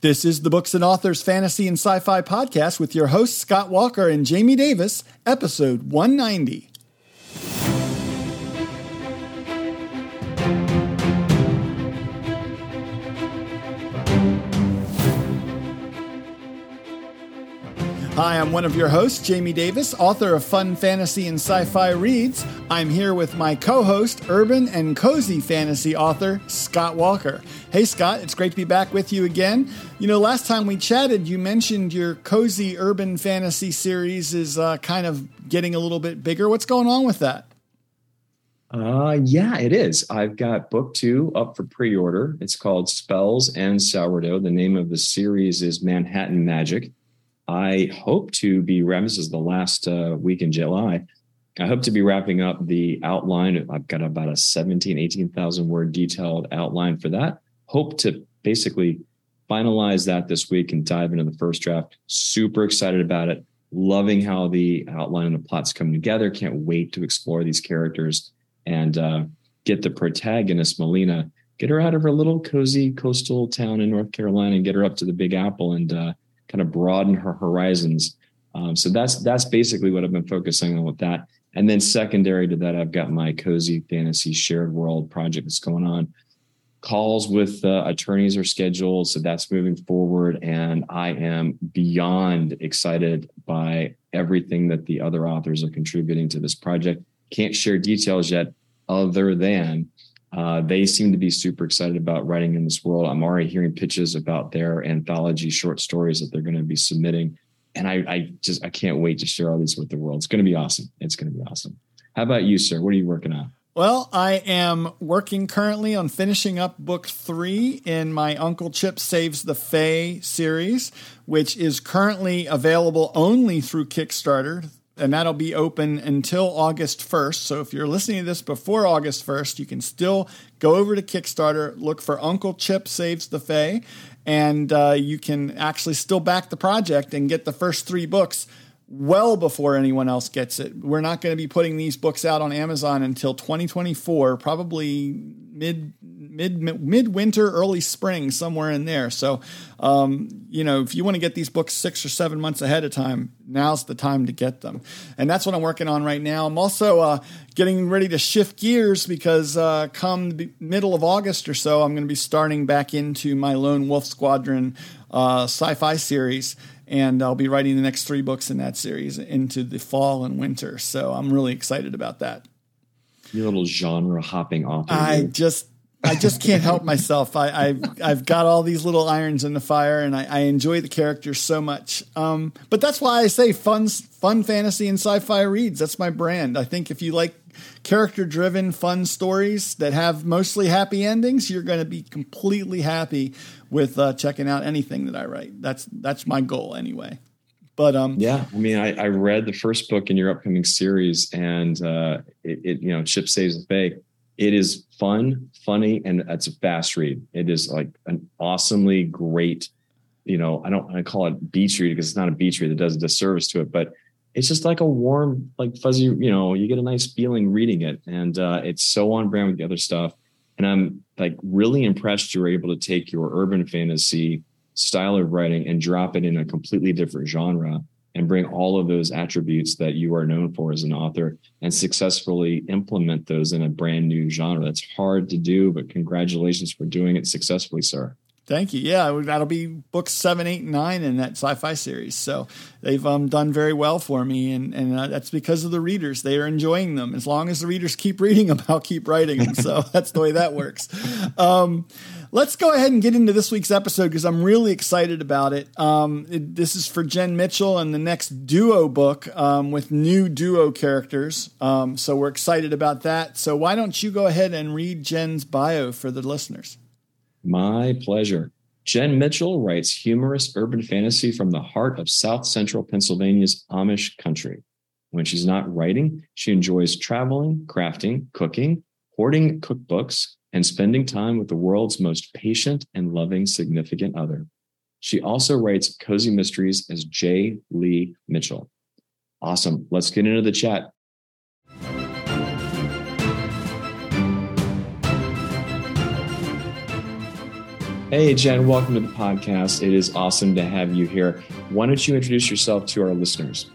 This is the Books and Authors Fantasy and Sci Fi Podcast with your hosts, Scott Walker and Jamie Davis, episode 190. Hi, I'm one of your hosts, Jamie Davis, author of Fun Fantasy and Sci Fi Reads. I'm here with my co host, urban and cozy fantasy author, Scott Walker. Hey, Scott, it's great to be back with you again. You know, last time we chatted, you mentioned your cozy urban fantasy series is uh, kind of getting a little bit bigger. What's going on with that? Uh, yeah, it is. I've got book two up for pre order. It's called Spells and Sourdough. The name of the series is Manhattan Magic. I hope to be wrapping. This is the last uh, week in July. I hope to be wrapping up the outline. I've got about a 17, 18,000 word detailed outline for that. Hope to basically finalize that this week and dive into the first draft. Super excited about it. Loving how the outline and the plot's come together. Can't wait to explore these characters and uh, get the protagonist, Melina, get her out of her little cozy coastal town in North Carolina and get her up to the Big Apple and uh, kind of broaden her horizons. Um, so that's that's basically what I've been focusing on with that. And then secondary to that, I've got my cozy fantasy shared world project that's going on. Calls with uh, attorneys are scheduled, so that's moving forward, and I am beyond excited by everything that the other authors are contributing to this project. Can't share details yet, other than uh, they seem to be super excited about writing in this world. I'm already hearing pitches about their anthology short stories that they're going to be submitting, and I, I just I can't wait to share all these with the world. It's going to be awesome. It's going to be awesome. How about you, sir? What are you working on? Well, I am working currently on finishing up book three in my Uncle Chip Saves the Fae series, which is currently available only through Kickstarter and that'll be open until August 1st. So if you're listening to this before August 1st, you can still go over to Kickstarter, look for Uncle Chip Saves the Fae, and uh, you can actually still back the project and get the first three books well before anyone else gets it. We're not going to be putting these books out on Amazon until 2024, probably mid mid midwinter, early spring, somewhere in there. So, um, you know, if you want to get these books six or seven months ahead of time, now's the time to get them. And that's what I'm working on right now. I'm also uh, getting ready to shift gears because uh, come middle of August or so, I'm going to be starting back into my Lone Wolf Squadron uh, sci-fi series and I'll be writing the next three books in that series into the fall and winter. So I'm really excited about that. You little genre hopping author. I just I just can't help myself. I, have I've got all these little irons in the fire, and I, I enjoy the characters so much. Um, but that's why I say fun fun fantasy and sci-fi reads. That's my brand. I think if you like character driven, fun stories that have mostly happy endings, you're going to be completely happy with uh, checking out anything that I write. That's that's my goal anyway. But um, yeah, I mean, I, I read the first book in your upcoming series, and uh, it, it you know, Chip saves the Fae. It is fun, funny, and it's a fast read. It is like an awesomely great, you know, I don't I call it beach read because it's not a beach read that does a disservice to it, but it's just like a warm, like fuzzy, you know, you get a nice feeling reading it. And uh, it's so on brand with the other stuff. And I'm like really impressed you were able to take your urban fantasy style of writing and drop it in a completely different genre and bring all of those attributes that you are known for as an author and successfully implement those in a brand new genre. That's hard to do, but congratulations for doing it successfully, sir. Thank you. Yeah, that'll be books seven, eight, and nine in that sci-fi series. So they've um, done very well for me, and and uh, that's because of the readers. They are enjoying them. As long as the readers keep reading them, I'll keep writing them. So that's the way that works. Um, let's go ahead and get into this week's episode because I'm really excited about it. Um, it. This is for Jenn Mitchell and the next duo book um, with new duo characters. Um, so we're excited about that. So why don't you go ahead and read Jenn's bio for the listeners? My pleasure. Jenn Mitchell writes humorous urban fantasy from the heart of South Central Pennsylvania's Amish country. When she's not writing, she enjoys traveling, crafting, cooking, hoarding cookbooks, and spending time with the world's most patient and loving significant other. She also writes cozy mysteries as J. Lee Mitchell. Awesome. Let's get into the chat. Hey, Jenn, welcome to the podcast. It is awesome to have you here. Why don't you introduce yourself to our listeners?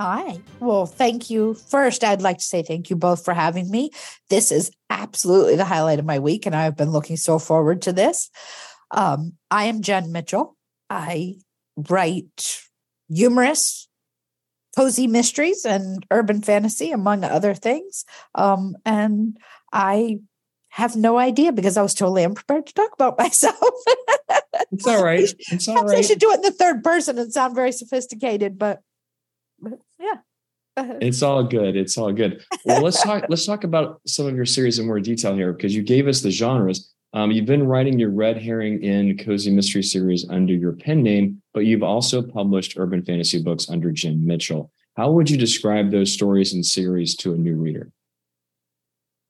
Hi. Well, thank you. First, I'd like to say thank you both for having me. This is absolutely the highlight of my week, and I've been looking so forward to this. Um, I am Jenn Mitchell. I write humorous, cozy mysteries and urban fantasy, among other things. Um, and I have no idea because I was totally unprepared to talk about myself. it's all right. It's all right. I should do it in the third person and sound very sophisticated, but, but yeah. it's all good. It's all good. Well, let's talk. Let's talk about some of your series in more detail here because you gave us the genres. Um, you've been writing your Red Herring in Cozy Mystery series under your pen name, but you've also published urban fantasy books under Jenn Mitchell. How would you describe those stories and series to a new reader?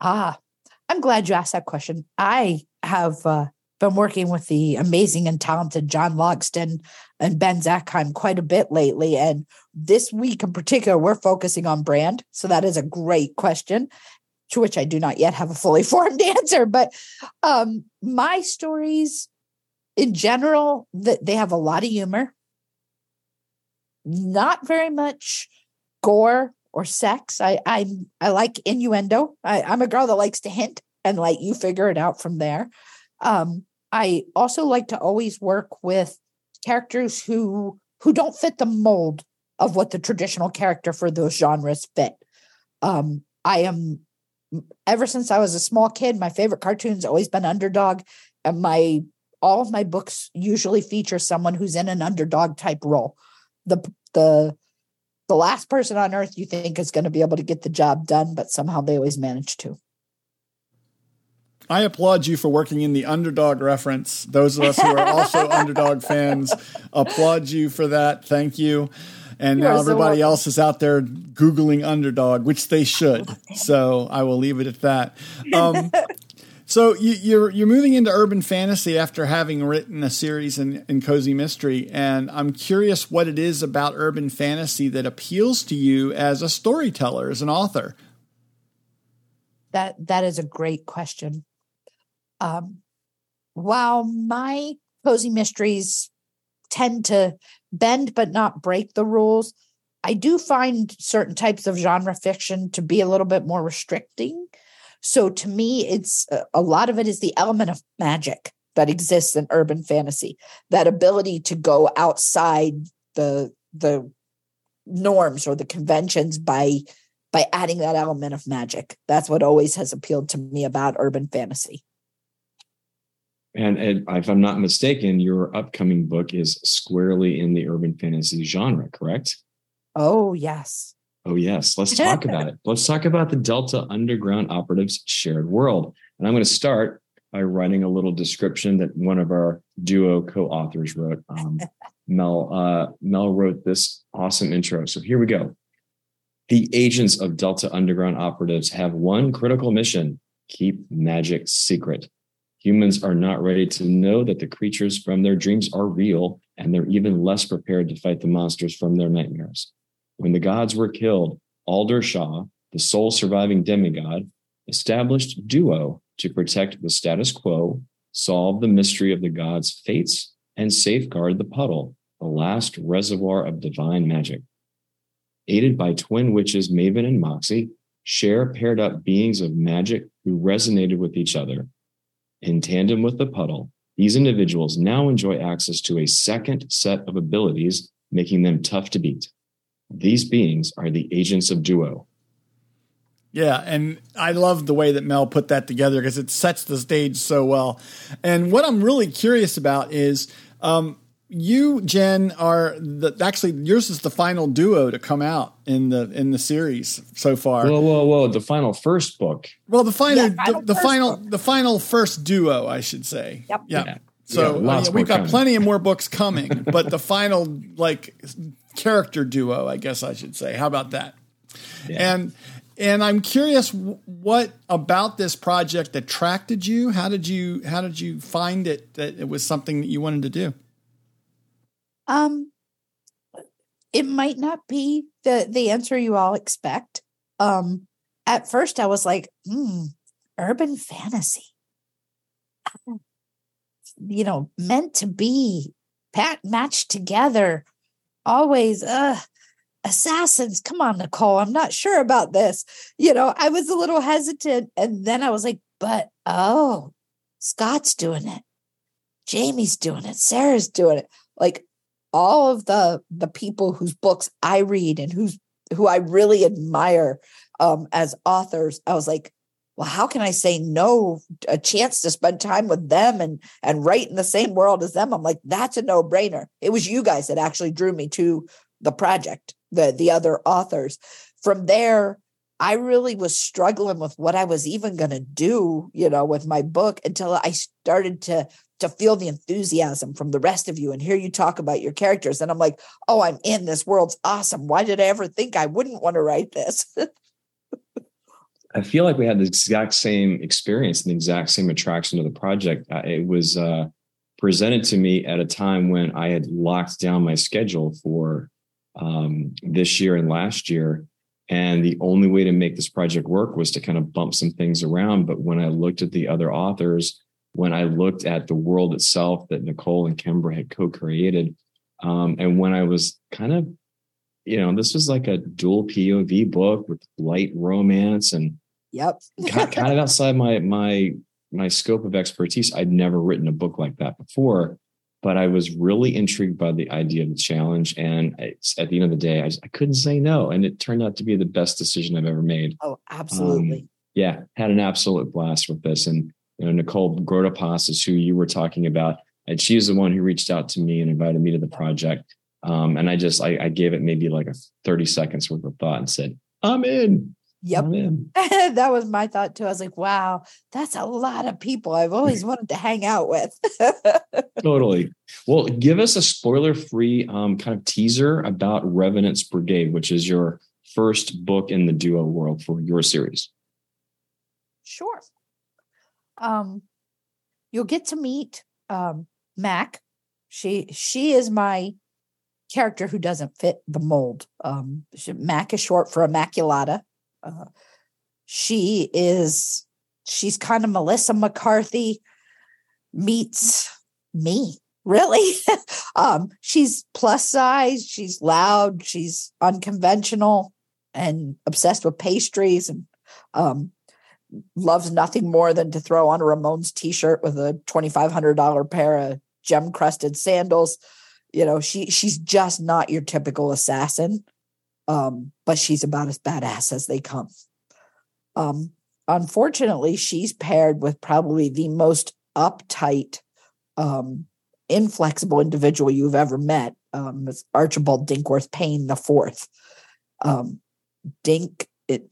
Ah, I'm glad you asked that question. I have uh, been working with the amazing and talented John Logsdon and Ben Zackheim quite a bit lately. And this week in particular, we're focusing on brand. So that is a great question, to which I do not yet have a fully formed answer. But um, my stories in general, that they have a lot of humor, not very much gore or sex. I I I like innuendo. I, I'm a girl that likes to hint and let you figure it out from there. Um, I also like to always work with characters who who don't fit the mold of what the traditional character for those genres fit. Um, I am ever since I was a small kid, my favorite cartoon's always been underdog, and my all of my books usually feature someone who's in an underdog type role. The the the last person on earth you think is going to be able to get the job done, but somehow they always manage to. I applaud you for working in the underdog reference. Those of us who are also underdog fans applaud you for that. Thank you. And now everybody so else is out there Googling underdog, which they should. So I will leave it at that. Um, so you, are you're, you're moving into urban fantasy after having written a series in, in cozy mystery, and I'm curious what it is about urban fantasy that appeals to you as a storyteller, as an author. That that is a great question. Um, while my cozy mysteries tend to bend but not break the rules, I do find certain types of genre fiction to be a little bit more restricting so to me, it's uh, a lot of it is the element of magic that exists in urban fantasy, that ability to go outside the the norms or the conventions by by adding that element of magic. That's what always has appealed to me about urban fantasy. And, and if I'm not mistaken, your upcoming book is squarely in the urban fantasy genre, correct? Oh, yes. Oh, yes. Let's talk about it. Let's talk about the Delta Underground Operatives Shared World. And I'm going to start by writing a little description that one of our duo co-authors wrote. Um, Mel uh, Mel wrote this awesome intro. So here we go. The agents of Delta Underground Operatives have one critical mission: keep magic secret. Humans are not ready to know that the creatures from their dreams are real, and they're even less prepared to fight the monsters from their nightmares. When the gods were killed, Alder Shaw, the sole surviving demigod, established Duo to protect the status quo, solve the mystery of the gods' fates, and safeguard the puddle, the last reservoir of divine magic. Aided by twin witches Maven and Moxie, Shaw paired up beings of magic who resonated with each other. In tandem with the puddle, these individuals now enjoy access to a second set of abilities, making them tough to beat. These beings are the agents of Duo. Yeah, and I love the way that Mel put that together because it sets the stage so well. And what I'm really curious about is um, you, Jenn, are the, actually yours is the final duo to come out in the in the series so far. Whoa, whoa, whoa! The final first book. Well, the final, yeah, final the, the final, book. the final first duo, I should say. Yep. yep. Yeah. So yeah, uh, we've got coming. plenty of more books coming, but the final like character duo, I guess I should say. How about that? Yeah. And and I'm curious what about this project attracted you? How did you how did you find it that it was something that you wanted to do? Um it might not be the the answer you all expect. Um at first I was like, hmm, urban fantasy. you know, meant to be pat matched together. Always, uh, assassins. Come on, Nicole. I'm not sure about this. You know, I was a little hesitant. And then I was like, but oh, Scott's doing it. Jamie's doing it. Sarah's doing it. Like all of the the people whose books I read and who's who I really admire um, as authors, I was like, well, how can I say no? A chance to spend time with them and and write in the same world as them. I'm like, that's a no brainer. It was you guys that actually drew me to the project, the the other authors. From there, I really was struggling with what I was even going to do, you know, with my book until I started to to feel the enthusiasm from the rest of you and hear you talk about your characters and I'm like, "Oh, I'm in this world's awesome. Why did I ever think I wouldn't want to write this?" I feel like we had the exact same experience and the exact same attraction to the project. Uh, it was uh, presented to me at a time when I had locked down my schedule for um, this year and last year. And the only way to make this project work was to kind of bump some things around. But when I looked at the other authors, when I looked at the world itself that Nicole and Kimbra had co created, um, and when I was kind of, you know, this was like a dual POV book with light romance and Yep. kind of outside my my my scope of expertise. I'd never written a book like that before, but I was really intrigued by the idea of the challenge. And at the end of the day, I, just, I couldn't say no, and it turned out to be the best decision I've ever made. Oh, absolutely. Um, yeah, had an absolute blast with this, and you know Nicole Grotepas is who you were talking about, and she's the one who reached out to me and invited me to the project. Um, and I just I, I gave it maybe like a thirty seconds worth of thought and said, "I'm in." Yep. that was my thought too. I was like, wow, that's a lot of people I've always wanted to hang out with. totally. Well, give us a spoiler free um, kind of teaser about Revenant's Brigade, which is your first book in the duo world for your series. Sure. Um, you'll get to meet um, Mac. She she is my character who doesn't fit the mold. Um, Mac is short for Immaculata. She is she's kind of Melissa McCarthy meets me really. Um she's plus size she's loud she's unconventional and obsessed with pastries and um loves nothing more than to throw on a ramones t-shirt with a $2500 pair of gem crusted sandals. You know she she's just not your typical assassin um, but she's about as badass as they come. Um, unfortunately, she's paired with probably the most uptight, um, inflexible individual you've ever met. Um, Archibald Dinkworth Payne the fourth. Um, Dink it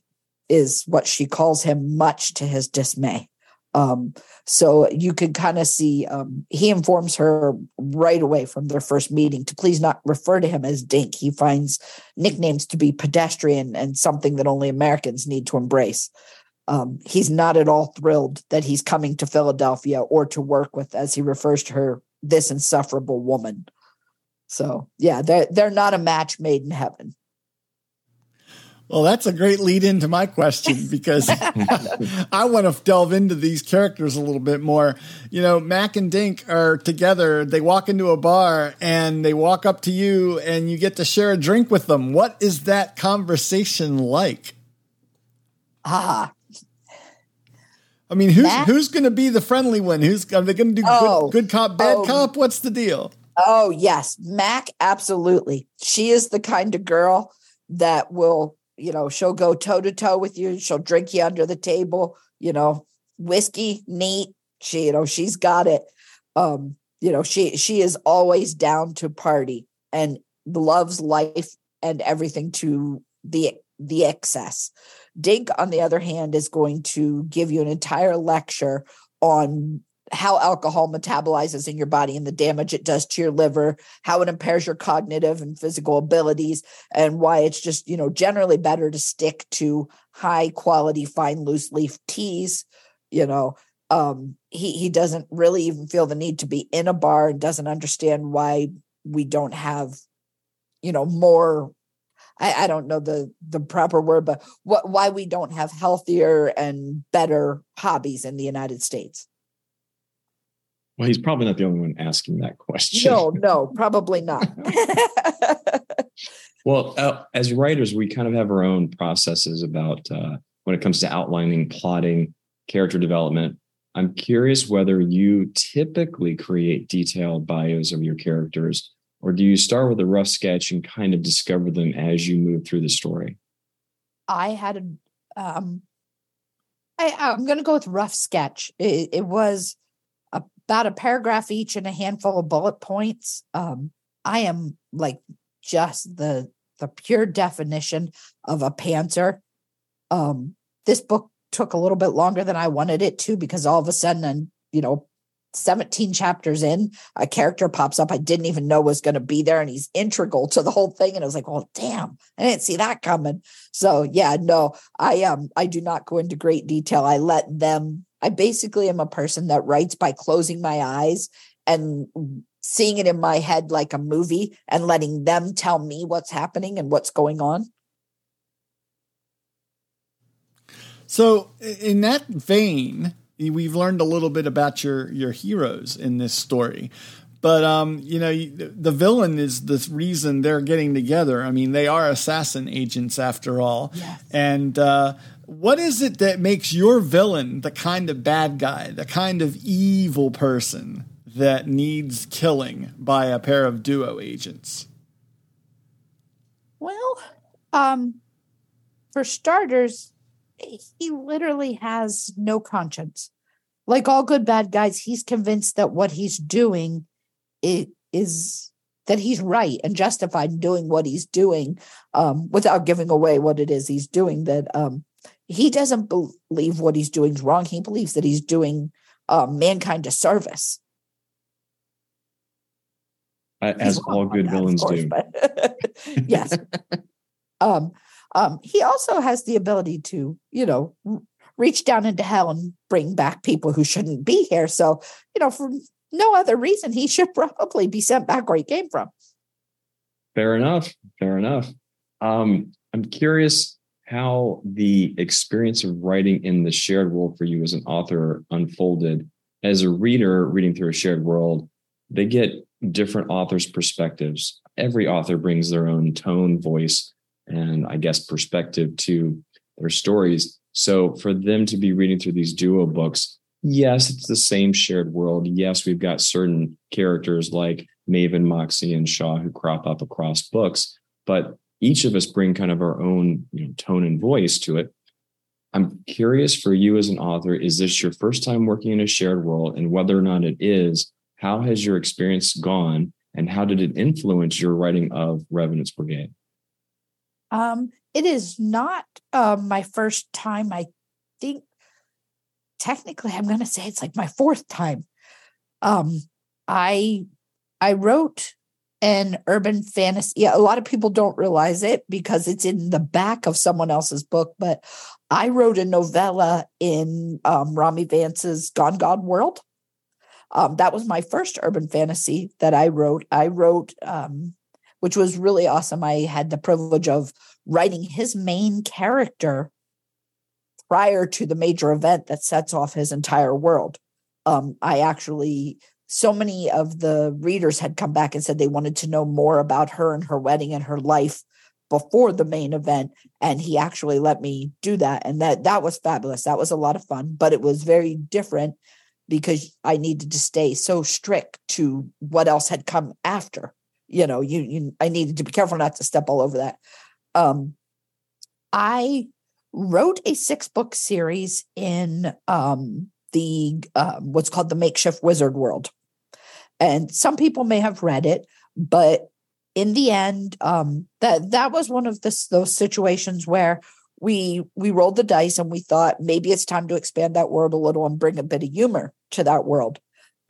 is what she calls him, much to his dismay. Um, so you can kind of see um, he informs her right away from their first meeting to please not refer to him as Dink. He finds nicknames to be pedestrian and something that only Americans need to embrace. Um, he's not at all thrilled that he's coming to Philadelphia or to work with, as he refers to her, this insufferable woman. So yeah, they're they're not a match made in heaven. Well, that's a great lead into my question because I want to delve into these characters a little bit more. You know, Mac and Dink are together. They walk into a bar and they walk up to you and you get to share a drink with them. What is that conversation like? Ah. I mean, who's Mac? who's going to be the friendly one? Who's are they going to do oh, good, good cop, bad oh. cop? What's the deal? Oh, yes. Mac absolutely. She is the kind of girl that will you know, she'll go toe to toe with you. She'll drink you under the table, you know, whiskey, neat. She, you know, she's got it. Um, you know, she she is always down to party and loves life and everything to the the excess. Dink, on the other hand, is going to give you an entire lecture on how alcohol metabolizes in your body and the damage it does to your liver, how it impairs your cognitive and physical abilities, and why it's just, you know, generally better to stick to high quality, fine loose leaf teas. You know, um, he he doesn't really even feel the need to be in a bar and doesn't understand why we don't have, you know, more I, I, don't know the the proper word, but what why we don't have healthier and better hobbies in the United States. Well, he's probably not the only one asking that question. No, no, probably not. well, uh, as writers, we kind of have our own processes about uh, when it comes to outlining, plotting, character development. I'm curious whether you typically create detailed bios of your characters, or do you start with a rough sketch and kind of discover them as you move through the story? I had a, um, I, I'm going to go with rough sketch. It, it was about a paragraph each and a handful of bullet points. Um, I am like just the the pure definition of a pantser. Um, this book took a little bit longer than I wanted it to because all of a sudden, and you know, 17 chapters in, a character pops up I didn't even know was going to be there, and he's integral to the whole thing. And I was like, well, damn, I didn't see that coming. So yeah, no, I um I do not go into great detail. I let them I basically am a person that writes by closing my eyes and seeing it in my head like a movie and letting them tell me what's happening and what's going on. So, in that vein, we've learned a little bit about your your heroes in this story. But um, you know, the villain is the reason they're getting together. I mean, they are assassin agents after all, yes. and uh, what is it that makes your villain the kind of bad guy, the kind of evil person that needs killing by a pair of duo agents? Well, um, for starters, he literally has no conscience. Like all good bad guys, he's convinced that what he's doing is that he's right and justified in doing what he's doing um, without giving away what it is he's doing. That um, he doesn't believe what he's doing is wrong. He believes that he's doing um, mankind a service. As all good that, villains course, do. But yes. um, um, he also has the ability to, you know, reach down into hell and bring back people who shouldn't be here. So, you know, for no other reason, he should probably be sent back where he came from. Fair enough. Fair enough. Um, I'm curious how the experience of writing in the shared world for you as an author unfolded. As a reader reading through a shared world, they get different authors' perspectives. Every author brings their own tone, voice, and I guess perspective to their stories. So for them to be reading through these duo books, yes, it's the same shared world. Yes, we've got certain characters like Maven, Moxie, and Shaw who crop up across books, but each of us bring kind of our own you know, tone and voice to it. I'm curious for you as an author, is this your first time working in a shared world? And whether or not it is, how has your experience gone? And how did it influence your writing of Revenant's Brigade? Um, it is not uh, my first time. I think technically, I'm going to say it's like my fourth time. Um, I I wrote an urban fantasy. Yeah, a lot of people don't realize it because it's in the back of someone else's book. But I wrote a novella in um, Ramy Vance's Gone God World. Um, that was my first urban fantasy that I wrote. I wrote, um, which was really awesome. I had the privilege of writing his main character prior to the major event that sets off his entire world. Um, I actually so many of the readers had come back and said they wanted to know more about her and her wedding and her life before the main event and he actually let me do that and that that was fabulous. That was a lot of fun but it was very different because i needed to stay so strict to what else had come after. You know you, you i needed to be careful not to step all over that. Um i wrote a six book series in um the uh, what's called the makeshift wizard world and some people may have read it but in the end um, that that was one of those situations where we we rolled the dice and we thought maybe it's time to expand that world a little and bring a bit of humor to that world.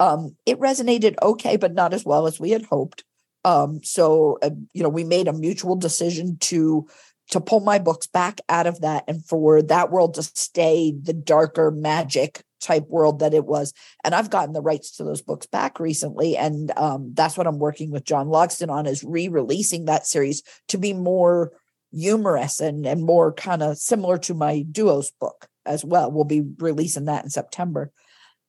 Um, it resonated okay but not as well as we had hoped. Um, so uh, you know we made a mutual decision to to pull my books back out of that and for that world to stay the darker magic type world that it was. And I've gotten the rights to those books back recently. And um, that's what I'm working with John Logsdon on is re-releasing that series to be more humorous and, and more kind of similar to my duos book as well. We'll be releasing that in September.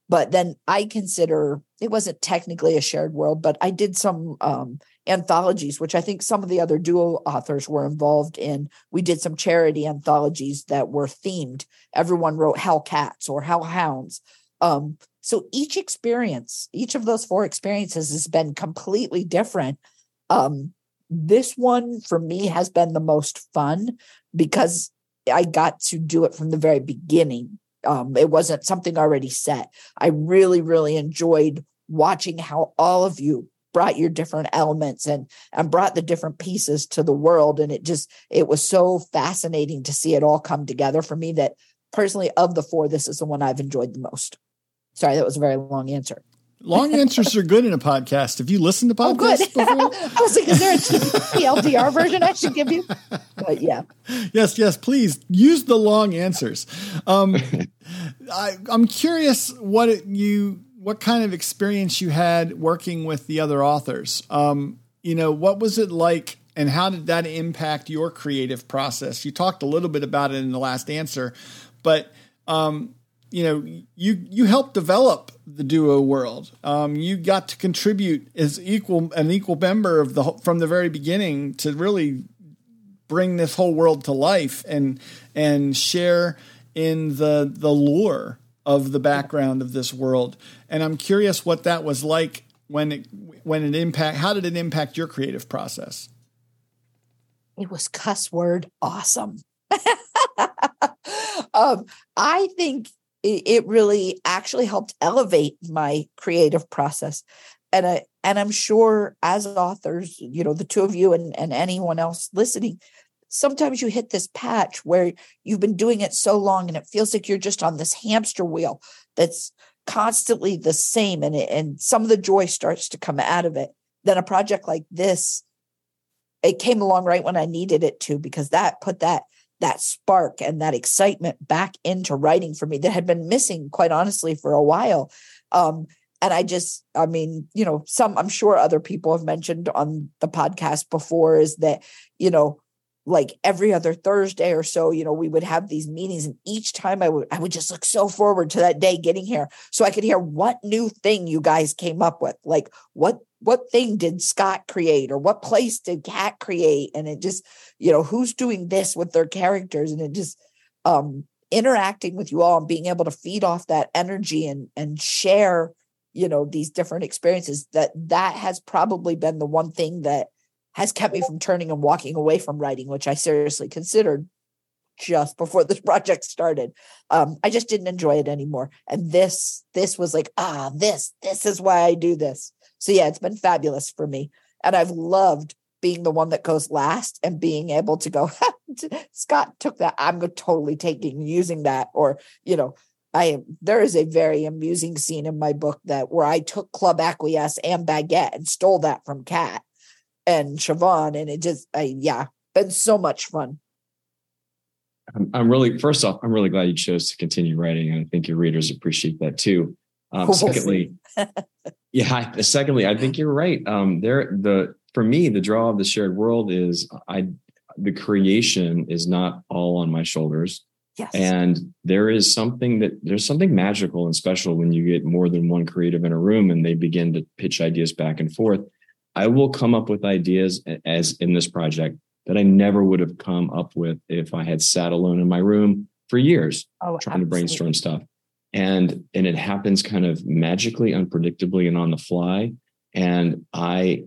But then I consider it wasn't technically a shared world, but I did some um, anthologies, which I think some of the other duo authors were involved in. We did some charity anthologies that were themed. Everyone wrote Hell Cats or Hell Hounds. Um, so each experience, each of those four experiences has been completely different. Um, this one for me has been the most fun because I got to do it from the very beginning. Um, it wasn't something already set. I really, really enjoyed watching how all of you brought your different elements and and brought the different pieces to the world and it just it was so fascinating to see it all come together for me that personally of the four this is the one i've enjoyed the most Sorry, that was a very long answer. Long answers are good in a podcast. Have you listened to podcasts oh, before? I was like, is there a TLDR version I should give you? But yeah. Yes, yes, please use the long answers. Um, I, am curious what it, you what kind of experience you had working with the other authors. Um, you know, what was it like and how did that impact your creative process? You talked a little bit about it in the last answer, but um, you know you you helped develop the duo world. Um, you got to contribute as equal an equal member of the from the very beginning to really bring this whole world to life and and share in the the lore of the background of this world. And I'm curious what that was like when it when it impact how did it impact your creative process? It was cuss word awesome. um, I think it really actually helped elevate my creative process and I and I'm sure as authors, you know, the two of you and, and anyone else listening, sometimes you hit this patch where you've been doing it so long and it feels like you're just on this hamster wheel that's constantly the same and it, and some of the joy starts to come out of it. Then a project like this, it came along right when I needed it to because that put that that spark and that excitement back into writing for me that had been missing quite honestly for a while. Um, and i just i mean you know some i'm sure other people have mentioned on the podcast before is that you know like every other Thursday or so, you know, we would have these meetings and each time I would I would just look so forward to that day getting here so I could hear what new thing you guys came up with. Like what what thing did Scott create or what place did Kat create and it just, you know, who's doing this with their characters and it just um interacting with you all and being able to feed off that energy and and share, you know, these different experiences that that has probably been the one thing that has kept me from turning and walking away from writing, which I seriously considered just before this project started. Um, I just didn't enjoy it anymore. And this, this was like, ah, this, this is why I do this. So yeah, it's been fabulous for me. And I've loved being the one that goes last and being able to go, Scott took that. I'm totally taking using that. Or, you know, I am there is a very amusing scene in my book that where I took Club Acquiesce and Baguette and stole that from Kat and Siobhan, and it just, I, yeah, been so much fun. I'm, I'm really, first off, I'm really glad you chose to continue writing, and I think your readers appreciate that too. Um, secondly, yeah. Secondly, I think you're right. Um, there, the for me, the draw of the shared world is I, the creation is not all on my shoulders. Yes. And there is something that there's something magical and special when you get more than one creative in a room and they begin to pitch ideas back and forth. I will come up with ideas as in this project that I never would have come up with if I had sat alone in my room for years oh, trying absolutely. to brainstorm stuff. And and it happens kind of magically, unpredictably, and on the fly. And I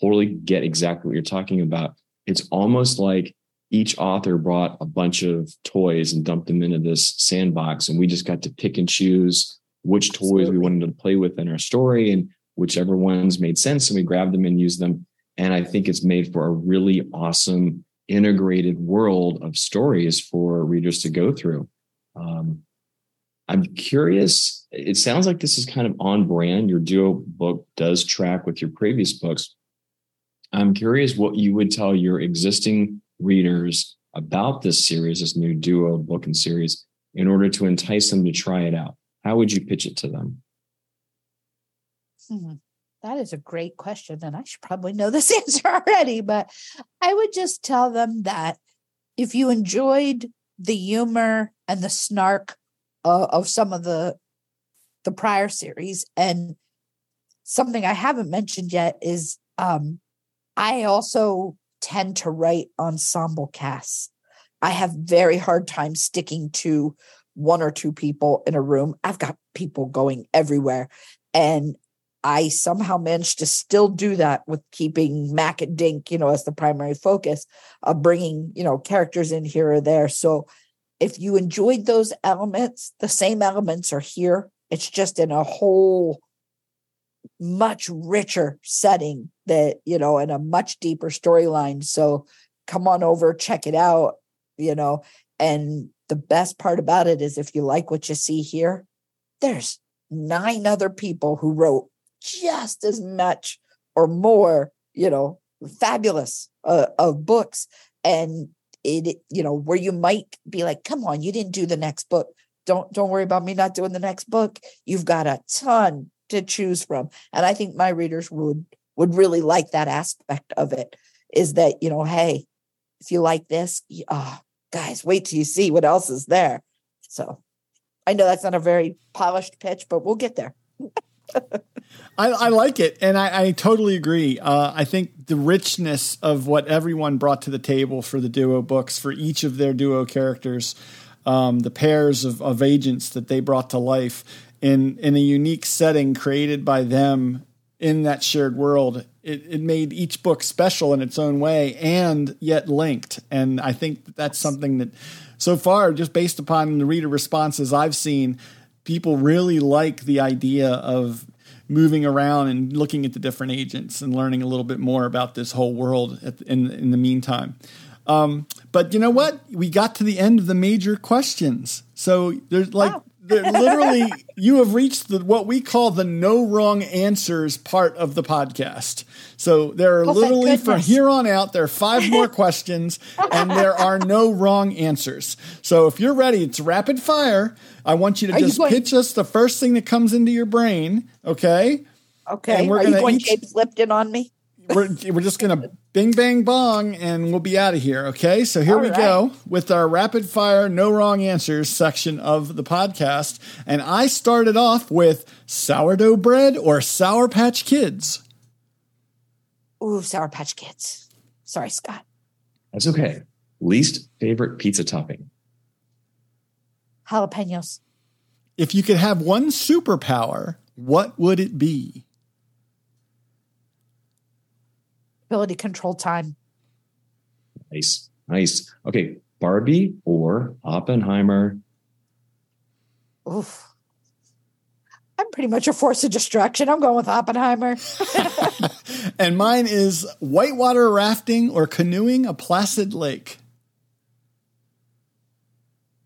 totally get exactly what you're talking about. It's almost like each author brought a bunch of toys and dumped them into this sandbox, and we just got to pick and choose which Absolutely. toys we wanted to play with in our story. And whichever ones made sense and we grabbed them and used them. And I think it's made for a really awesome integrated world of stories for readers to go through. Um, I'm curious. It sounds like this is kind of on brand. Your duo book does track with your previous books. I'm curious what you would tell your existing readers about this series, this new duo book and series, in order to entice them to try it out. How would you pitch it to them? Hmm. That is a great question. And I should probably know this answer already, but I would just tell them that if you enjoyed the humor and the snark uh, of some of the the prior series. And something I haven't mentioned yet is um, I also tend to write ensemble casts. I have very hard time sticking to one or two people in a room. I've got people going everywhere. And I somehow managed to still do that with keeping Mac and Dink, you know, as the primary focus of bringing, you know, characters in here or there. So if you enjoyed those elements, the same elements are here. It's just in a whole much richer setting that, you know, and a much deeper storyline. So come on over, check it out, you know. And the best part about it is if you like what you see here, there's nine other people who wrote just as much or more, you know, fabulous uh, of books. And it, you know, where you might be like, come on, you didn't do the next book. Don't don't worry about me not doing the next book. You've got a ton to choose from. And I think my readers would would really like that aspect of it is that, you know, hey, if you like this, oh, guys, wait till you see what else is there. So I know that's not a very polished pitch, but we'll get there. I, I, like it, and I, I totally agree. Uh, I think the richness of what everyone brought to the table for the duo books, for each of their duo characters, um, the pairs of, of agents that they brought to life in in a unique setting created by them in that shared world, it, it made each book special in its own way and yet linked. And I think that that's something that, so far, just based upon the reader responses I've seen, people really like the idea of moving around and looking at the different agents and learning a little bit more about this whole world in in the meantime. Um, but you know what? We got to the end of the major questions. So there's like wow. Literally you have reached the what we call the no wrong answers part of the podcast. So there are oh, literally from here on out there are five more questions and there are no wrong answers. So if you're ready, it's rapid fire. I want you to are just you pitch us the first thing that comes into your brain. Okay. Okay. And we're are you going each, James Lipton on me? we're, we're just going to bing, bang, bong, and we'll be out of here. Okay. So here All we right. go with our rapid fire, no wrong answers section of the podcast. And I started off with sourdough bread or Sour Patch Kids. Ooh, Sour Patch Kids. Sorry, Scott. That's okay. Least favorite pizza topping? Jalapenos. If you could have one superpower, what would it be? Ability control time. Nice. Nice. Okay. Barbie or Oppenheimer? Oof. I'm pretty much a force of destruction. I'm going with Oppenheimer. and mine is whitewater rafting or canoeing a placid lake.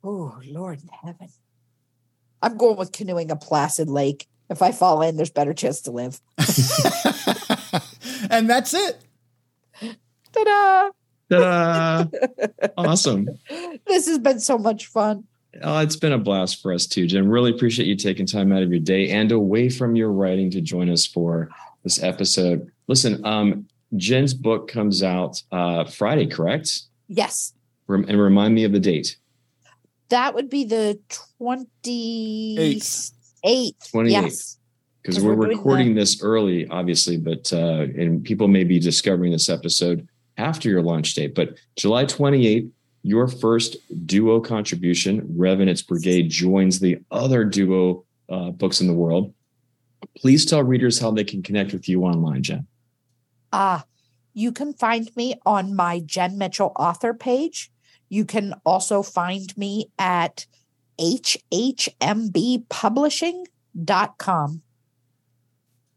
Oh, Lord in heaven. I'm going with canoeing a placid lake. If I fall in, there's better chance to live. and that's it. Ta-da! Ta-da! awesome. This has been so much fun. Oh, it's been a blast for us too, Jenn. Really appreciate you taking time out of your day and away from your writing to join us for this episode. Listen, um, Jenn's book comes out uh, Friday, correct? Yes. Rem- and remind me of the date. That would be the 28th. 28th. Yes. Because we're, we're recording this early, obviously, but uh, and people may be discovering this episode after your launch date. But July 28th, your first duo contribution, Revenant's Brigade, joins the other duo uh, books in the world. Please tell readers how they can connect with you online, Jenn. Ah, uh, you can find me on my Jenn Mitchell author page. You can also find me at hhmbpublishing.com.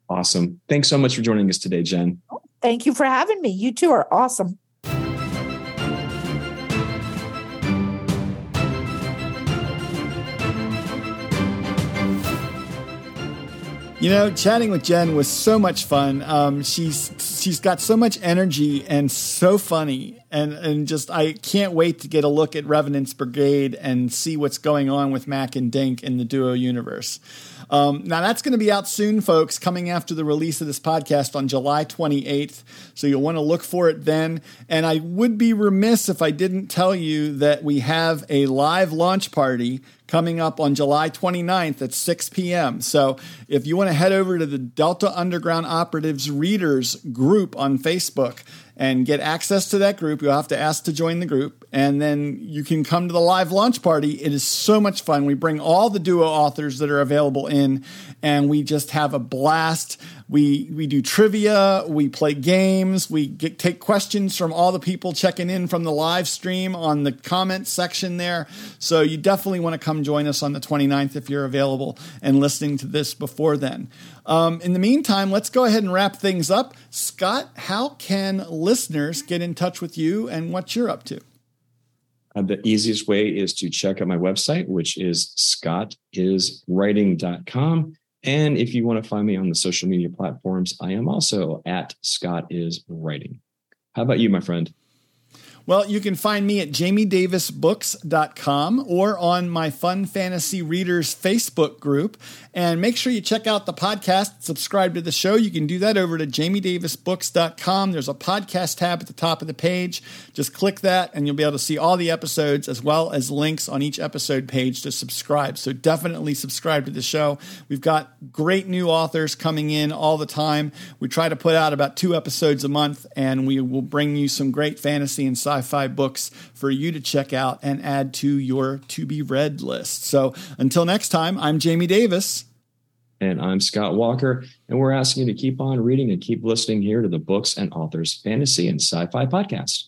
Awesome. Thanks so much for joining us today, Jenn. Thank you for having me. You two are awesome. You know, chatting with Jenn was so much fun. Um, she's she's got so much energy and so funny, and and just I can't wait to get a look at Revenant's Brigade and see what's going on with Mac and Dink in the Duo universe. Um, now, that's going to be out soon, folks, coming after the release of this podcast on July 28th. So you'll want to look for it then. And I would be remiss if I didn't tell you that we have a live launch party coming up on July 29th at 6 p.m. So if you want to head over to the Delta Underground Operatives Readers group on Facebook, and get access to that group. You'll have to ask to join the group, and then you can come to the live launch party. It is so much fun. We bring all the duo authors that are available in, and we just have a blast. We we do trivia, we play games, we get, take questions from all the people checking in from the live stream on the comment section there. So you definitely want to come join us on the 29th if you're available and listening to this before then. Um, in the meantime, let's go ahead and wrap things up. Scott, how can listeners get in touch with you and what you're up to? Uh, the easiest way is to check out my website, which is scottiswriting.com. And if you want to find me on the social media platforms, I am also at Scott is Writing. How about you, my friend? Well, you can find me at jamiedavisbooks.com or on my Fun Fantasy Readers Facebook group. And make sure you check out the podcast, subscribe to the show. You can do that over to jamiedavisbooks.com. There's a podcast tab at the top of the page. Just click that and you'll be able to see all the episodes as well as links on each episode page to subscribe. So definitely subscribe to the show. We've got great new authors coming in all the time. We try to put out about two episodes a month and we will bring you some great fantasy and sci fi books for you to check out and add to your to be read list. So until next time, I'm Jamie Davis. And I'm Scott Walker. And we're asking you to keep on reading and keep listening here to the Books and Authors Fantasy and Sci Fi Podcast.